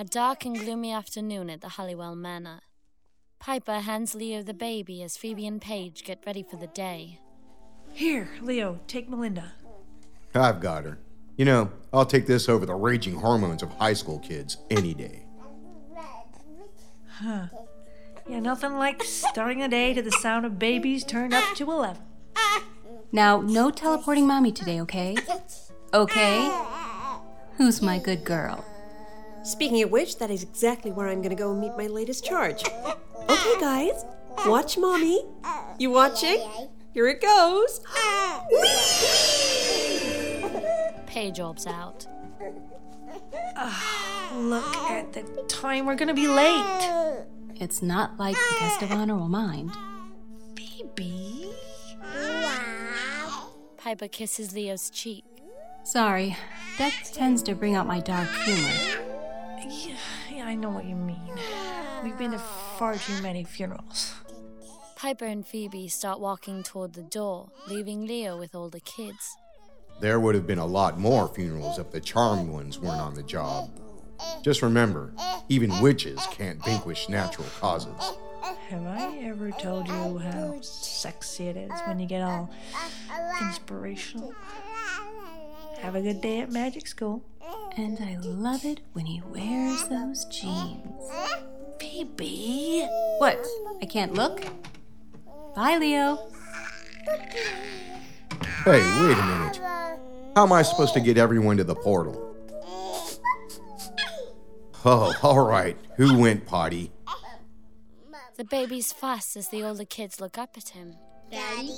A dark and gloomy afternoon at the Halliwell Manor. Piper hands Leo the baby as Phoebe and Paige get ready for the day. Here, Leo, take Melinda. I've got her. You know, I'll take this over the raging hormones of high school kids any day. Huh. Yeah, nothing like starting a day to the sound of babies turned up to 11. Now, no teleporting mommy today, okay? Okay? Who's my good girl? Speaking of which, that is exactly where I'm gonna go meet my latest charge. Okay, guys, watch mommy. You watching? Here it goes. Paige orbs out. Ah, look at the time, we're gonna be late. It's not like the guest of honor will mind. Baby. Piper kisses Leo's cheek. Sorry, death tends to bring out my dark humor. Yeah, yeah, I know what you mean. We've been to far too many funerals. Piper and Phoebe start walking toward the door, leaving Leo with all the kids. There would have been a lot more funerals if the charmed ones weren't on the job. Just remember, even witches can't vanquish natural causes. Have I ever told you how sexy it is when you get all inspirational? Have a good day at magic school. And I love it when he wears those jeans. Baby. What? I can't look? Bye, Leo. Hey, wait a minute. How am I supposed to get everyone to the portal? Oh, all right. Who went potty? The baby's fuss as the older kids look up at him. Daddy?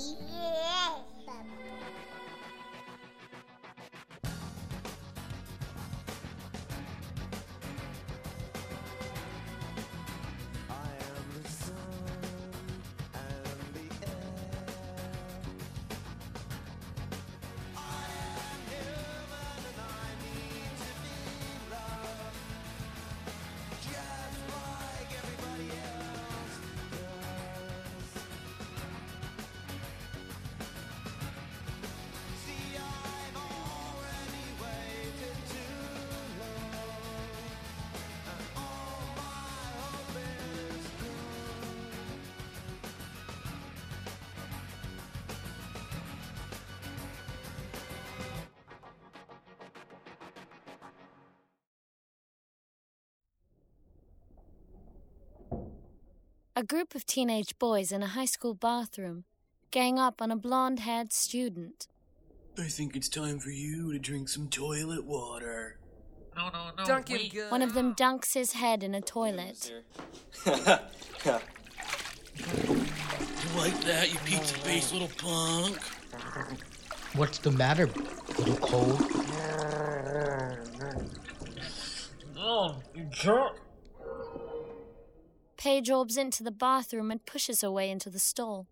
A group of teenage boys in a high school bathroom gang up on a blonde haired student. I think it's time for you to drink some toilet water. No, no, no. Dunk him wait. good. One of them dunks his head in a toilet. You like that, you pizza based little punk? What's the matter, little cold? Oh, you jerk. Paige orbs into the bathroom and pushes her way into the stall.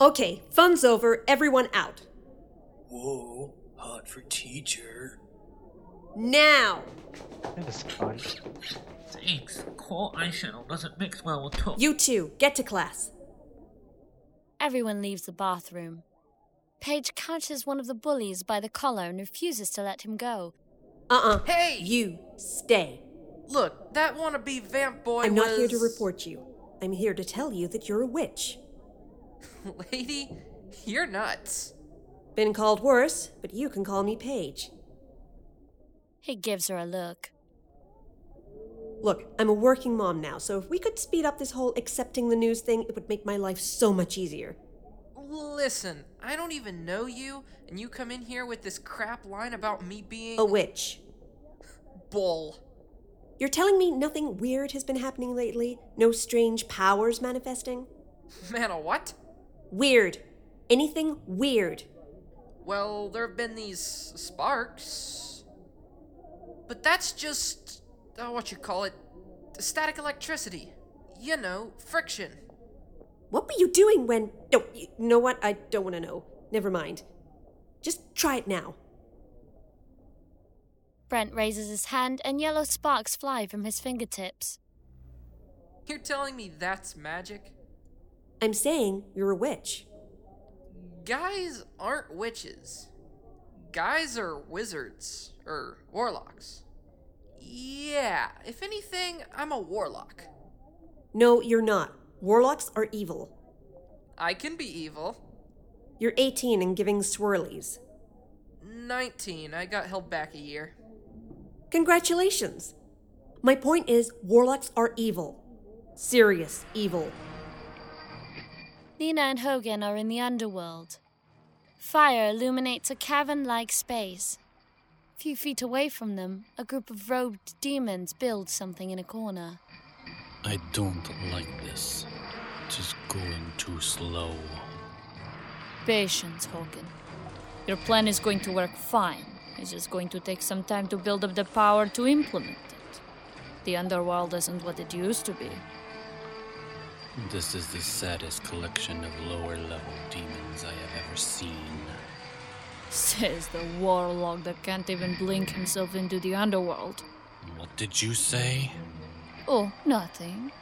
Okay, fun's over. Everyone out. Whoa, hot for teacher. Now. That is fun. Thanks. Cool eyeshadow doesn't mix well with taupe. You two, get to class. Everyone leaves the bathroom. Paige catches one of the bullies by the collar and refuses to let him go. Uh uh Hey! You stay. Look, that wannabe vamp boy I'm not here to report you. I'm here to tell you that you're a witch. Lady, you're nuts. Been called worse, but you can call me Paige. He gives her a look. Look, I'm a working mom now, so if we could speed up this whole accepting the news thing, it would make my life so much easier. Listen, I don't even know you, and you come in here with this crap line about me being A witch. bull. You're telling me nothing weird has been happening lately? No strange powers manifesting? Man, a what? Weird. Anything weird. Well, there have been these sparks. But that's just uh, what you call it static electricity. You know, friction. What were you doing when. No, you know what? I don't want to know. Never mind. Just try it now. Brent raises his hand and yellow sparks fly from his fingertips. You're telling me that's magic? I'm saying you're a witch. Guys aren't witches. Guys are wizards, or warlocks. Yeah, if anything, I'm a warlock. No, you're not. Warlocks are evil. I can be evil. You're 18 and giving swirlies. 19, I got held back a year. Congratulations. My point is, warlocks are evil. Serious evil. Nina and Hogan are in the underworld. Fire illuminates a cavern like space. A few feet away from them, a group of robed demons build something in a corner. I don't like this. It's just going too slow. Patience, Hogan. Your plan is going to work fine. It's just going to take some time to build up the power to implement it. The underworld isn't what it used to be. This is the saddest collection of lower level demons I have ever seen. Says the warlock that can't even blink himself into the underworld. What did you say? Oh, nothing.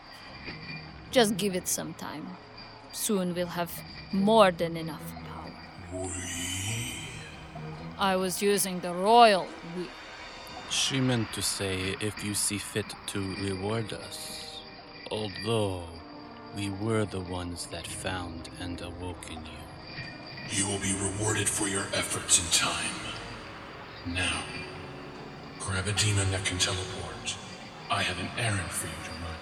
Just give it some time. Soon we'll have more than enough power. I was using the royal we. She meant to say if you see fit to reward us. Although we were the ones that found and awoken you. You will be rewarded for your efforts in time. Now, grab a demon that can teleport. I have an errand for you to run.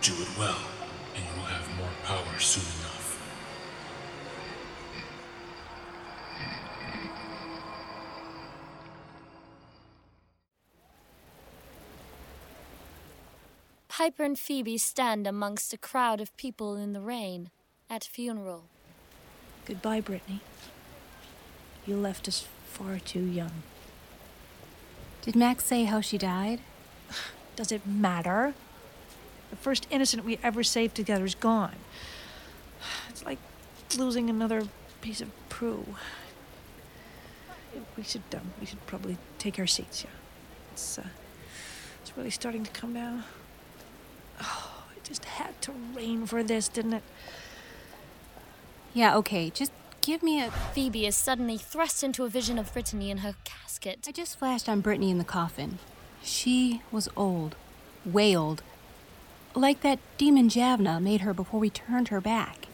Do it well, and you will have more power soon enough. Piper and Phoebe stand amongst a crowd of people in the rain at a funeral. Goodbye, Brittany. You left us far too young. Did Max say how she died? Does it matter? The first innocent we ever saved together is gone. It's like losing another piece of Prue. We should um, we should probably take our seats. Yeah, it's uh, it's really starting to come down. Oh, it just had to rain for this, didn't it? Yeah, okay, just give me a. Phoebe is suddenly thrust into a vision of Brittany in her casket. I just flashed on Brittany in the coffin. She was old. Way old. Like that demon Javna made her before we turned her back.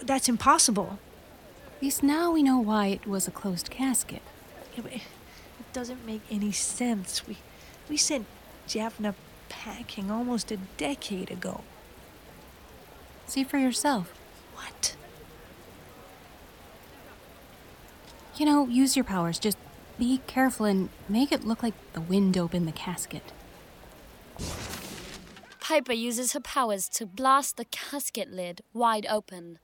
That's impossible. At least now we know why it was a closed casket. Yeah, it doesn't make any sense. We we sent Javna packing almost a decade ago. See for yourself. What? You know, use your powers. Just be careful and make it look like the wind opened the casket. Piper uses her powers to blast the casket lid wide open,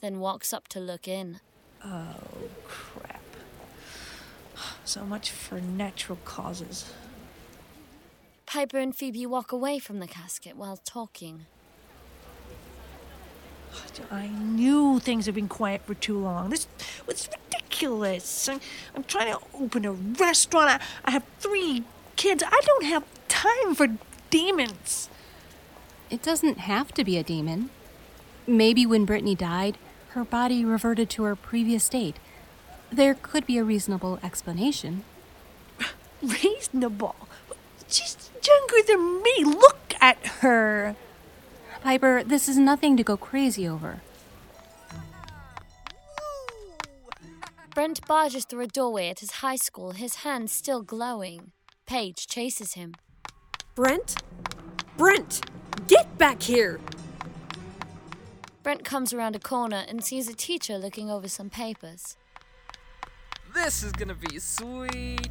then walks up to look in. Oh, crap. So much for natural causes. Piper and Phoebe walk away from the casket while talking. I knew things had been quiet for too long. This was ridiculous. I'm, I'm trying to open a restaurant. I, I have three kids. I don't have time for demons. It doesn't have to be a demon. Maybe when Brittany died, her body reverted to her previous state. There could be a reasonable explanation. Reasonable? She's younger than me. Look at her. Piper, this is nothing to go crazy over. Brent barges through a doorway at his high school, his hands still glowing. Paige chases him. Brent? Brent! Get back here! Brent comes around a corner and sees a teacher looking over some papers. This is gonna be sweet.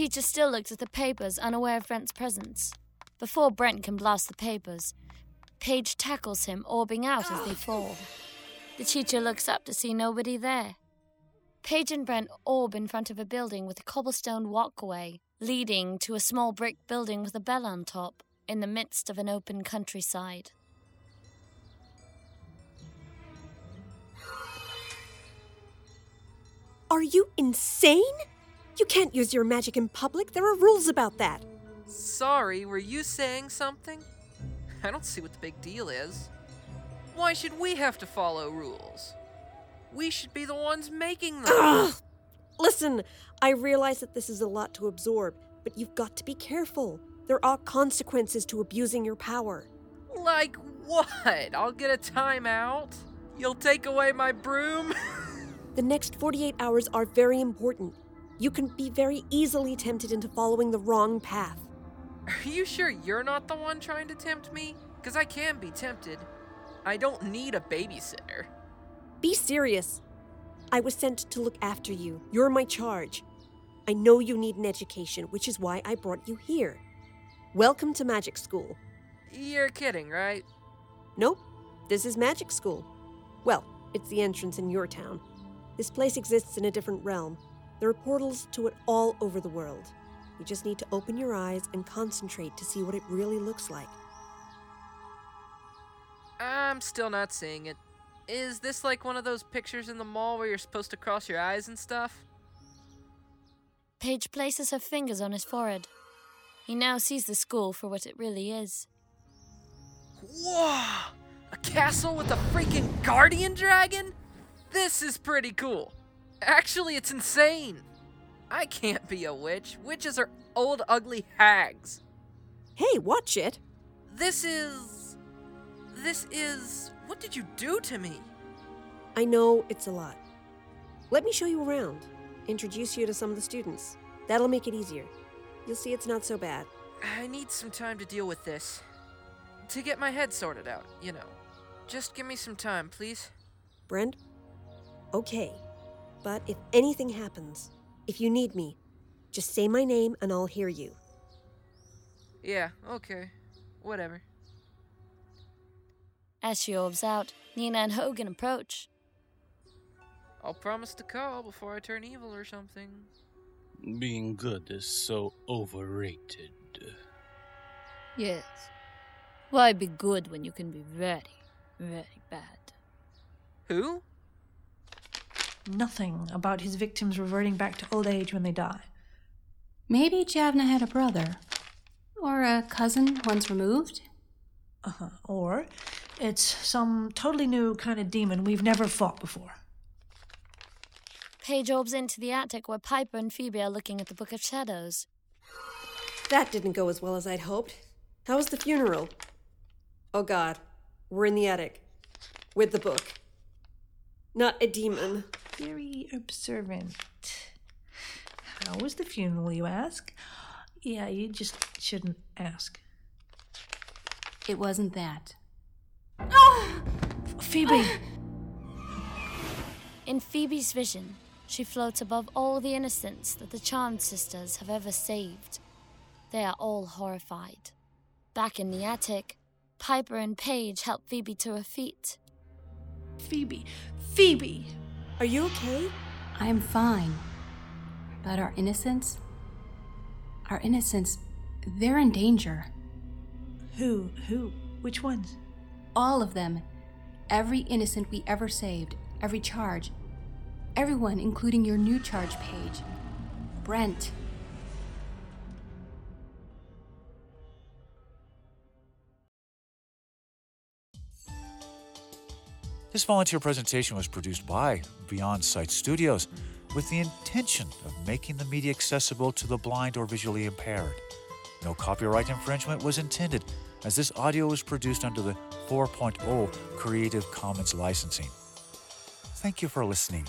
Teacher still looks at the papers, unaware of Brent's presence. Before Brent can blast the papers, Paige tackles him, orbing out as they fall. The teacher looks up to see nobody there. Paige and Brent orb in front of a building with a cobblestone walkway leading to a small brick building with a bell on top in the midst of an open countryside. Are you insane? You can't use your magic in public. There are rules about that. Sorry, were you saying something? I don't see what the big deal is. Why should we have to follow rules? We should be the ones making them. Ugh! Listen, I realize that this is a lot to absorb, but you've got to be careful. There are consequences to abusing your power. Like what? I'll get a timeout? You'll take away my broom? The next 48 hours are very important. You can be very easily tempted into following the wrong path. Are you sure you're not the one trying to tempt me? Because I can be tempted. I don't need a babysitter. Be serious. I was sent to look after you. You're my charge. I know you need an education, which is why I brought you here. Welcome to magic school. You're kidding, right? Nope, this is magic school. Well, it's the entrance in your town. This place exists in a different realm. There are portals to it all over the world. You just need to open your eyes and concentrate to see what it really looks like. I'm still not seeing it. Is this like one of those pictures in the mall where you're supposed to cross your eyes and stuff? Paige places her fingers on his forehead. He now sees the school for what it really is. Whoa! A castle with a freaking guardian dragon? This is pretty cool. Actually, it's insane. I can't be a witch. Witches are old, ugly hags. Hey, watch it! This is. This is. What did you do to me? I know it's a lot. Let me show you around, introduce you to some of the students. That'll make it easier. You'll see it's not so bad. I need some time to deal with this. To get my head sorted out, you know. Just give me some time, please. Brent? Okay. But if anything happens, if you need me, just say my name and I'll hear you. Yeah, okay. Whatever. As she orbs out, Nina and Hogan approach. I'll promise to call before I turn evil or something. Being good is so overrated. Yes. Why be good when you can be very, very bad? Who? Nothing about his victims reverting back to old age when they die. Maybe Javna had a brother. Or a cousin once removed. Uh huh. Or it's some totally new kind of demon we've never fought before. Paige orbs into the attic where Piper and Phoebe are looking at the Book of Shadows. That didn't go as well as I'd hoped. How was the funeral? Oh god, we're in the attic. With the book. Not a demon. Very observant. How was the funeral, you ask? Yeah, you just shouldn't ask. It wasn't that. Oh! Phoebe! In Phoebe's vision, she floats above all the innocents that the Charmed sisters have ever saved. They are all horrified. Back in the attic, Piper and Paige help Phoebe to her feet. Phoebe! Phoebe! Are you okay? I'm fine. But our innocents? Our innocents, they're in danger. Who? Who? Which ones? All of them. Every innocent we ever saved, every charge. Everyone, including your new charge Paige. Brent. This volunteer presentation was produced by Beyond Sight Studios with the intention of making the media accessible to the blind or visually impaired. No copyright infringement was intended, as this audio was produced under the 4.0 Creative Commons licensing. Thank you for listening.